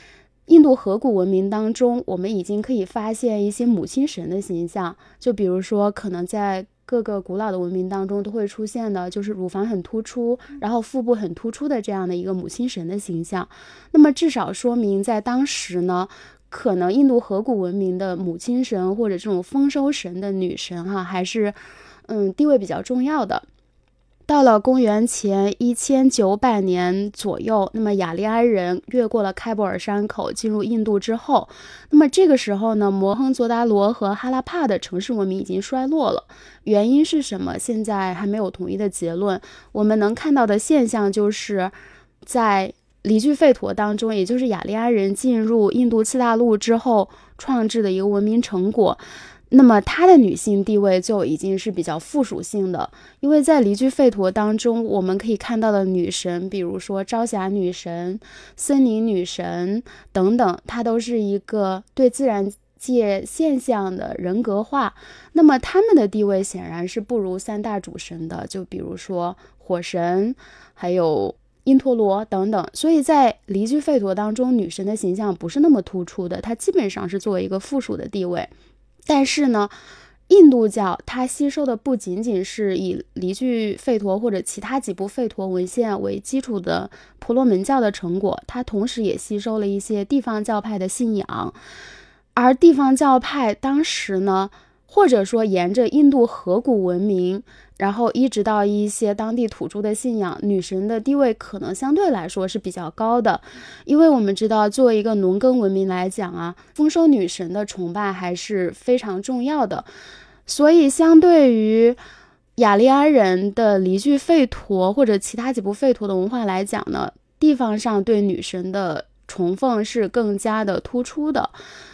印度河谷文明当中，我们已经可以发现一些母亲神的形象。就比如说，可能在各个古老的文明当中都会出现的，就是乳房很突出，然后腹部很突出的这样的一个母亲神的形象。那么，至少说明在当时呢。可能印度河谷文明的母亲神或者这种丰收神的女神哈，还是嗯地位比较重要的。到了公元前一千九百年左右，那么雅利安人越过了开伯尔山口进入印度之后，那么这个时候呢，摩亨佐达罗和哈拉帕的城市文明已经衰落了。原因是什么？现在还没有统一的结论。我们能看到的现象就是在。离居吠陀当中，也就是雅利安人进入印度次大陆之后创制的一个文明成果，那么她的女性地位就已经是比较附属性的，因为在离居吠陀当中，我们可以看到的女神，比如说朝霞女神、森林女神等等，它都是一个对自然界现象的人格化。那么她们的地位显然是不如三大主神的，就比如说火神，还有。因陀罗等等，所以在离居吠陀当中，女神的形象不是那么突出的，它基本上是作为一个附属的地位。但是呢，印度教它吸收的不仅仅是以离居吠陀或者其他几部吠陀文献为基础的婆罗门教的成果，它同时也吸收了一些地方教派的信仰。而地方教派当时呢，或者说沿着印度河谷文明。然后一直到一些当地土著的信仰，女神的地位可能相对来说是比较高的，因为我们知道，作为一个农耕文明来讲啊，丰收女神的崇拜还是非常重要的。所以，相对于雅利安人的离聚吠陀或者其他几部吠陀的文化来讲呢，地方上对女神的崇奉是更加的突出的。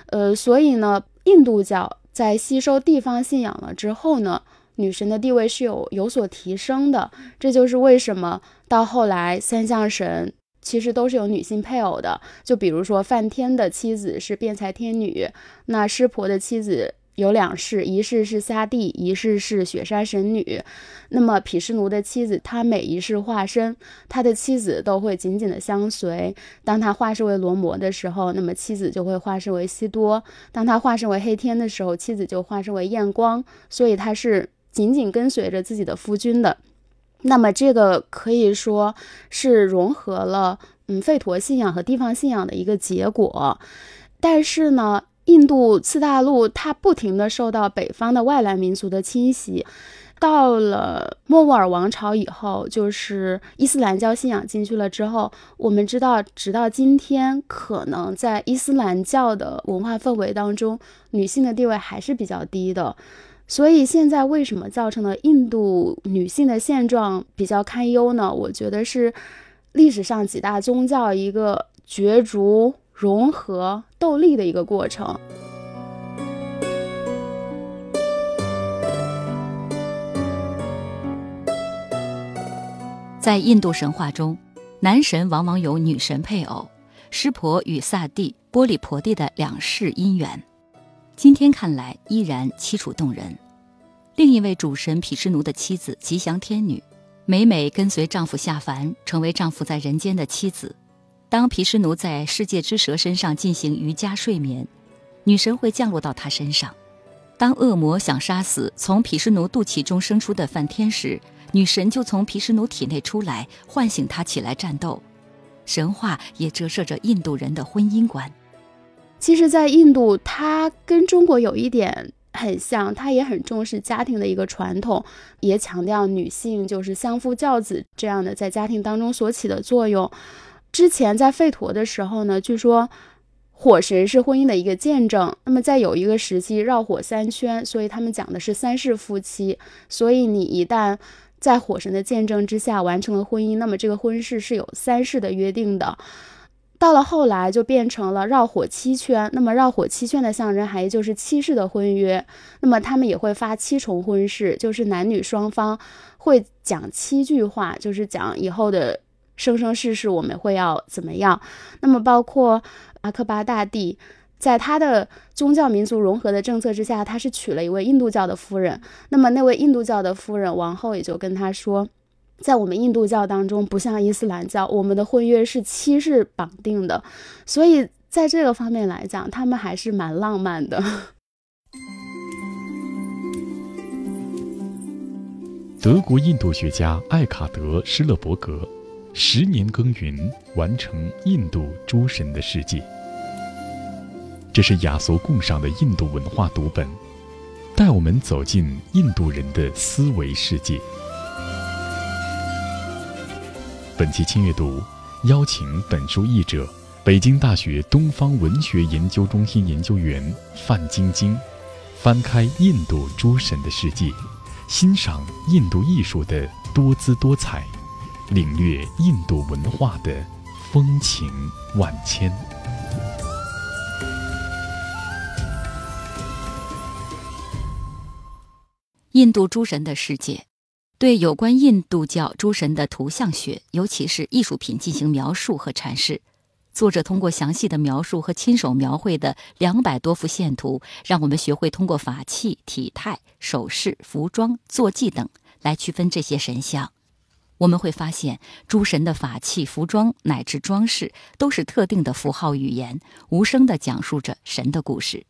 呃，所以呢，印度教在吸收地方信仰了之后呢。女神的地位是有有所提升的，这就是为什么到后来三相神其实都是有女性配偶的。就比如说梵天的妻子是辩才天女，那湿婆的妻子有两世，一世是沙帝，一世是雪山神女。那么毗湿奴的妻子，他每一世化身，他的妻子都会紧紧的相随。当他化身为罗摩的时候，那么妻子就会化身为西多；当他化身为黑天的时候，妻子就化身为焰光。所以他是。紧紧跟随着自己的夫君的，那么这个可以说是融合了嗯吠陀信仰和地方信仰的一个结果。但是呢，印度次大陆它不停的受到北方的外来民族的侵袭，到了莫卧儿王朝以后，就是伊斯兰教信仰进去了之后，我们知道，直到今天，可能在伊斯兰教的文化氛围当中，女性的地位还是比较低的。所以现在为什么造成了印度女性的现状比较堪忧呢？我觉得是历史上几大宗教一个角逐、融合、斗力的一个过程。在印度神话中，男神往往有女神配偶，湿婆与萨蒂、波利婆蒂的两世姻缘。今天看来依然凄楚动人。另一位主神毗湿奴的妻子吉祥天女，每每跟随丈夫下凡，成为丈夫在人间的妻子。当毗湿奴在世界之蛇身上进行瑜伽睡眠，女神会降落到他身上。当恶魔想杀死从毗湿奴肚脐中生出的梵天时，女神就从毗湿奴体内出来，唤醒他起来战斗。神话也折射着印度人的婚姻观。其实，在印度，它跟中国有一点很像，它也很重视家庭的一个传统，也强调女性就是相夫教子这样的在家庭当中所起的作用。之前在吠陀的时候呢，据说火神是婚姻的一个见证。那么在有一个时期绕火三圈，所以他们讲的是三世夫妻。所以你一旦在火神的见证之下完成了婚姻，那么这个婚事是有三世的约定的。到了后来就变成了绕火七圈，那么绕火七圈的象征含义就是七世的婚约，那么他们也会发七重婚事，就是男女双方会讲七句话，就是讲以后的生生世世我们会要怎么样。那么包括阿克巴大帝，在他的宗教民族融合的政策之下，他是娶了一位印度教的夫人，那么那位印度教的夫人王后也就跟他说。在我们印度教当中，不像伊斯兰教，我们的婚约是七世绑定的，所以在这个方面来讲，他们还是蛮浪漫的。德国印度学家艾卡德·施勒伯格，十年耕耘完成《印度诸神的世界》，这是雅俗共赏的印度文化读本，带我们走进印度人的思维世界。本期轻阅读，邀请本书译者、北京大学东方文学研究中心研究员范晶晶，翻开印度诸神的世界，欣赏印度艺术的多姿多彩，领略印度文化的风情万千。印度诸神的世界，对有关印度教诸神的图像学，尤其是艺术品进行描述和阐释。作者通过详细的描述和亲手描绘的两百多幅线图，让我们学会通过法器、体态、首饰、服装、坐骑等来区分这些神像。我们会发现，诸神的法器、服装乃至装饰，都是特定的符号语言，无声地讲述着神的故事。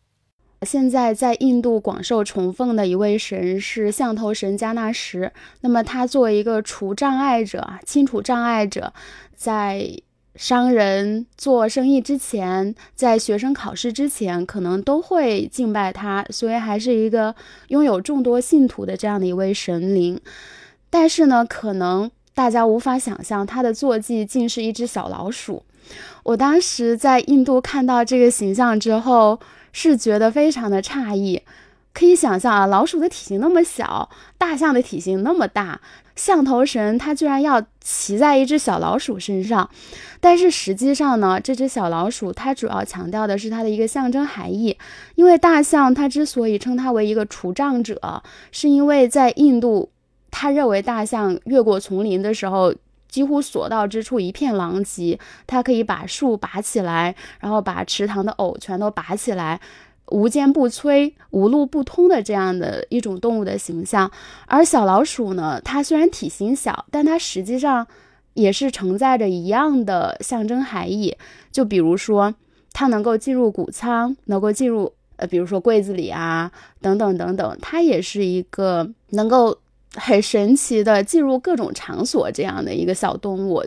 现在在印度广受崇奉的一位神是象头神加纳什。那么他作为一个除障碍者、清除障碍者，在商人做生意之前，在学生考试之前，可能都会敬拜他，所以还是一个拥有众多信徒的这样的一位神灵。但是呢，可能大家无法想象他的坐骑竟是一只小老鼠。我当时在印度看到这个形象之后。是觉得非常的诧异，可以想象啊，老鼠的体型那么小，大象的体型那么大，象头神他居然要骑在一只小老鼠身上。但是实际上呢，这只小老鼠它主要强调的是它的一个象征含义。因为大象它之所以称它为一个除障者，是因为在印度，他认为大象越过丛林的时候，几乎所到之处一片狼藉，它可以把树拔起来，然后把池塘的藕全都拔起来，无坚不摧、无路不通的这样的一种动物的形象。而小老鼠呢，它虽然体型小，但它实际上也是承载着一样的象征含义。就比如说，它能够进入谷仓，能够进入呃，比如说柜子里啊，等等等等，它也是一个能够。很神奇的进入各种场所这样的一个小动物，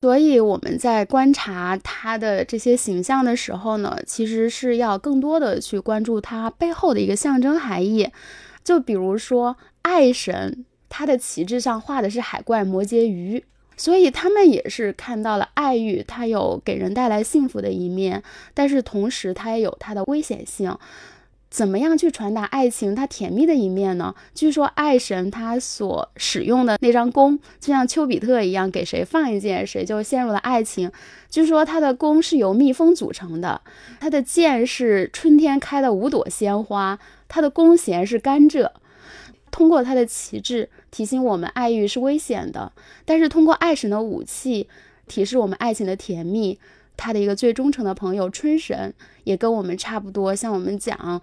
所以我们在观察它的这些形象的时候呢，其实是要更多的去关注它背后的一个象征含义。就比如说爱神，它的旗帜上画的是海怪摩羯鱼，所以他们也是看到了爱欲，它有给人带来幸福的一面，但是同时它也有它的危险性。怎么样去传达爱情它甜蜜的一面呢？据说爱神他所使用的那张弓，就像丘比特一样，给谁放一箭，谁就陷入了爱情。据说他的弓是由蜜蜂组成的，他的箭是春天开的五朵鲜花，他的弓弦是甘蔗。通过他的旗帜提醒我们爱欲是危险的，但是通过爱神的武器提示我们爱情的甜蜜。他的一个最忠诚的朋友春神也跟我们差不多，像我们讲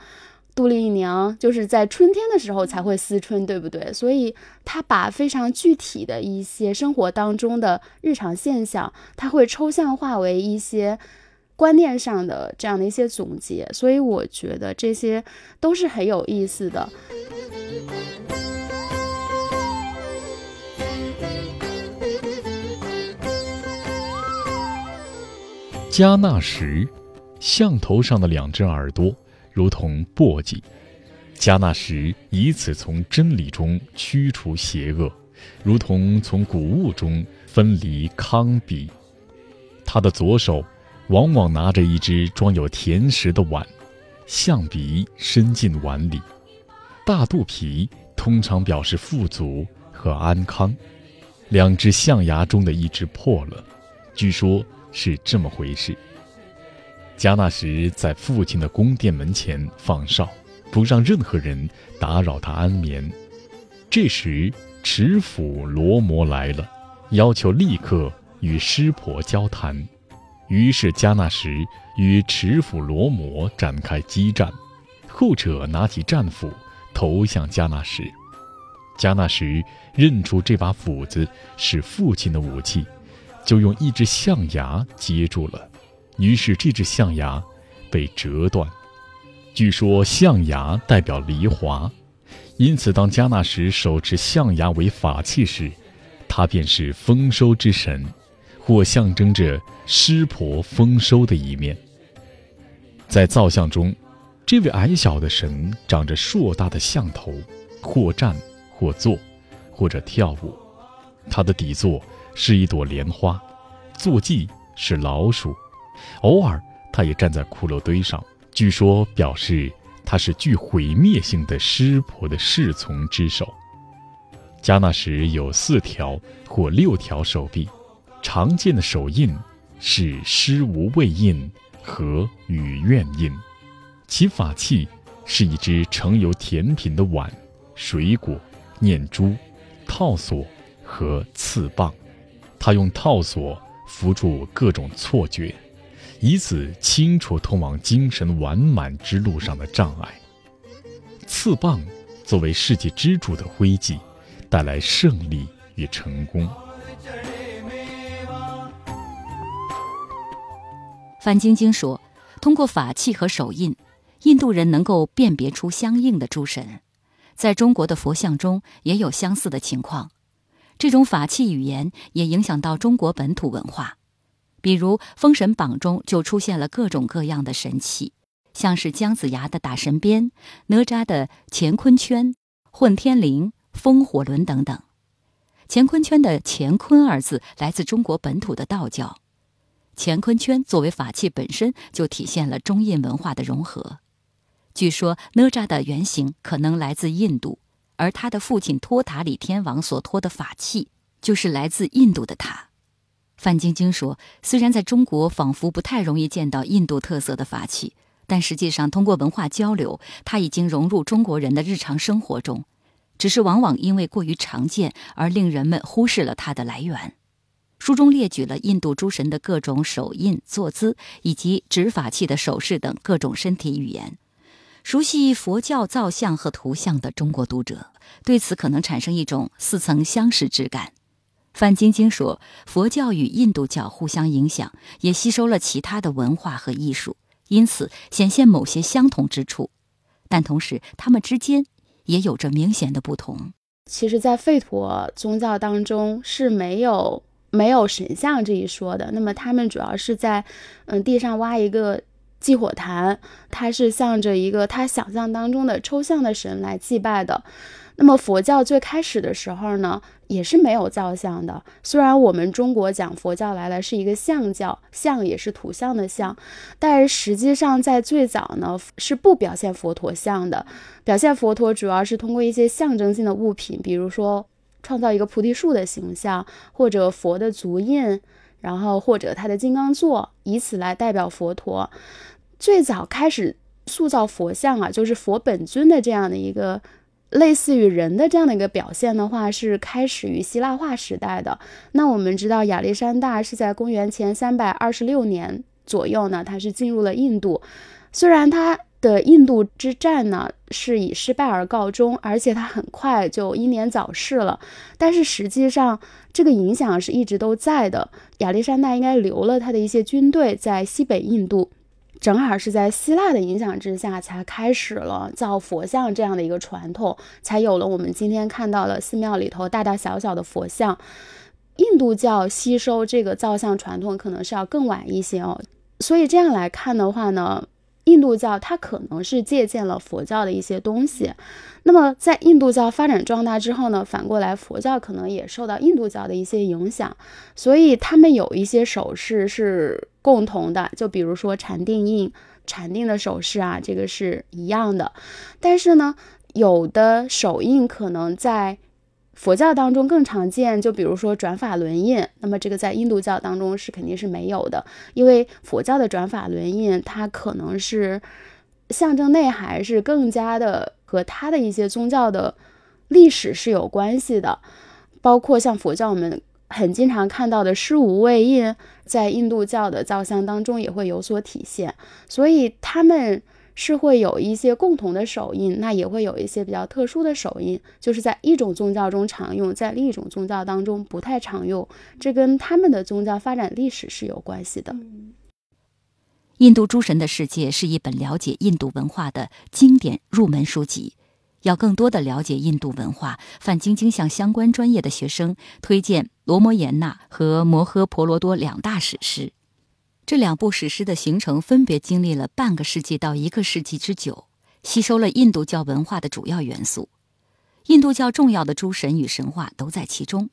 杜丽娘就是在春天的时候才会思春，对不对？所以他把非常具体的一些生活当中的日常现象，他会抽象化为一些观念上的这样的一些总结，所以我觉得这些都是很有意思的。加纳什，象头上的两只耳朵如同簸箕，加纳什以此从真理中驱除邪恶，如同从谷物中分离糠秕。他的左手往往拿着一只装有甜食的碗，象鼻伸进碗里，大肚皮通常表示富足和安康。两只象牙中的一只破了，据说。是这么回事。加纳什在父亲的宫殿门前放哨，不让任何人打扰他安眠。这时，持斧罗摩来了，要求立刻与师婆交谈。于是，加纳什与持斧罗摩展开激战。后者拿起战斧投向加纳什，加纳什认出这把斧子是父亲的武器。就用一只象牙接住了，于是这只象牙被折断。据说象牙代表离华，因此当加纳什手持象牙为法器时，他便是丰收之神，或象征着湿婆丰收的一面。在造像中，这位矮小的神长着硕大的象头，或站，或坐，或者跳舞，他的底座。是一朵莲花，坐骑是老鼠，偶尔他也站在骷髅堆上，据说表示他是具毁灭性的湿婆的侍从之首。加纳什有四条或六条手臂，常见的手印是施无畏印和与愿印，其法器是一只盛有甜品的碗，水果、念珠、套索和刺棒。他用套索扶住各种错觉，以此清除通往精神完满之路上的障碍。刺棒作为世界支柱的徽记，带来胜利与成功。范晶晶说：“通过法器和手印，印度人能够辨别出相应的诸神。在中国的佛像中也有相似的情况。这种法器语言也影响到中国本土文化。比如《封神榜》中就出现了各种各样的神器，像是姜子牙的打神鞭、哪吒的乾坤圈、混天绫、风火轮等等。乾坤圈的‘乾坤’二字来自中国本土的道教。”乾坤圈作为法器本身就体现了中印文化的融合。据说哪吒的原型可能来自印度，而他的父亲托塔李天王所托的法器就是来自印度的塔。范晶晶说：“虽然在中国仿佛不太容易见到印度特色的法器，但实际上通过文化交流，它已经融入中国人的日常生活中，只是往往因为过于常见而令人们忽视了它的来源。”书中列举了印度诸神的各种手印、坐姿以及执法器的手势等各种身体语言。熟悉佛教造像和图像的中国读者对此可能产生一种似曾相识之感。范晶晶说：“佛教与印度教互相影响，也吸收了其他的文化和艺术，因此显现某些相同之处，但同时他们之间也有着明显的不同。其实，在吠陀宗教当中是没有。”没有神像这一说的，那么他们主要是在，嗯，地上挖一个祭火坛，它是向着一个他想象当中的抽象的神来祭拜的。那么佛教最开始的时候呢，也是没有造像的。虽然我们中国讲佛教来了是一个像教，像也是图像的像，但是实际上在最早呢是不表现佛陀像的，表现佛陀主要是通过一些象征性的物品，比如说。创造一个菩提树的形象，或者佛的足印，然后或者他的金刚座，以此来代表佛陀。最早开始塑造佛像啊，就是佛本尊的这样的一个类似于人的这样的一个表现的话，是开始于希腊化时代的。那我们知道亚历山大是在公元前三百二十六年左右呢，他是进入了印度，虽然他。的印度之战呢，是以失败而告终，而且他很快就英年早逝了。但是实际上，这个影响是一直都在的。亚历山大应该留了他的一些军队在西北印度，正好是在希腊的影响之下，才开始了造佛像这样的一个传统，才有了我们今天看到了寺庙里头大大小小的佛像。印度教吸收这个造像传统可能是要更晚一些哦。所以这样来看的话呢？印度教它可能是借鉴了佛教的一些东西，那么在印度教发展壮大之后呢，反过来佛教可能也受到印度教的一些影响，所以他们有一些手势是共同的，就比如说禅定印、禅定的手势啊，这个是一样的，但是呢，有的手印可能在。佛教当中更常见，就比如说转法轮印，那么这个在印度教当中是肯定是没有的，因为佛教的转法轮印，它可能是象征内涵是更加的和它的一些宗教的历史是有关系的，包括像佛教我们很经常看到的施无畏印，在印度教的造像当中也会有所体现，所以他们。是会有一些共同的手印，那也会有一些比较特殊的手印，就是在一种宗教中常用，在另一种宗教当中不太常用，这跟他们的宗教发展历史是有关系的。《印度诸神的世界》是一本了解印度文化的经典入门书籍。要更多的了解印度文化，范晶晶向相关专业的学生推荐《罗摩衍那》和《摩诃婆罗多》两大史诗。这两部史诗的形成分别经历了半个世纪到一个世纪之久，吸收了印度教文化的主要元素。印度教重要的诸神与神话都在其中。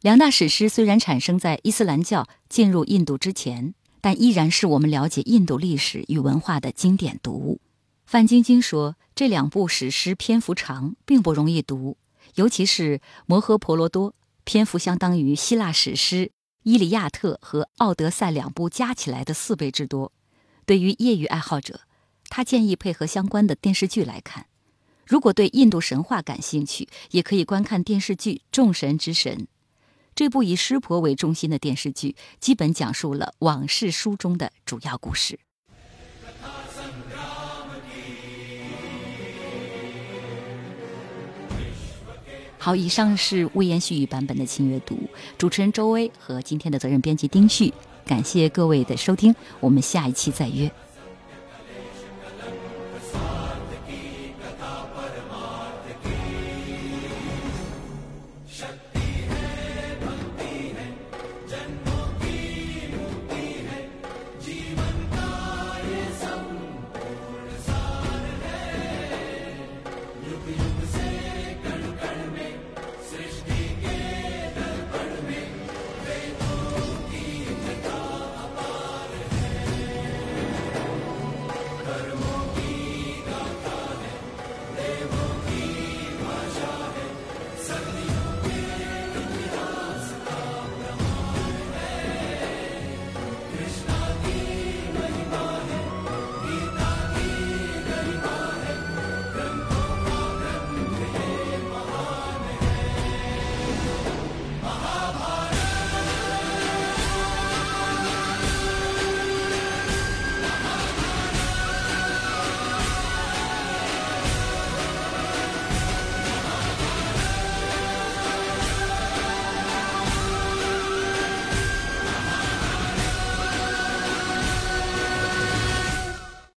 两大史诗虽然产生在伊斯兰教进入印度之前，但依然是我们了解印度历史与文化的经典读物。范晶晶说，这两部史诗篇幅长，并不容易读，尤其是《摩诃婆罗多》，篇幅相当于希腊史诗。《伊利亚特》和《奥德赛》两部加起来的四倍之多。对于业余爱好者，他建议配合相关的电视剧来看。如果对印度神话感兴趣，也可以观看电视剧《众神之神》。这部以湿婆为中心的电视剧，基本讲述了往事书中的主要故事。好，以上是微言细语版本的轻阅读，主持人周薇和今天的责任编辑丁旭，感谢各位的收听，我们下一期再约。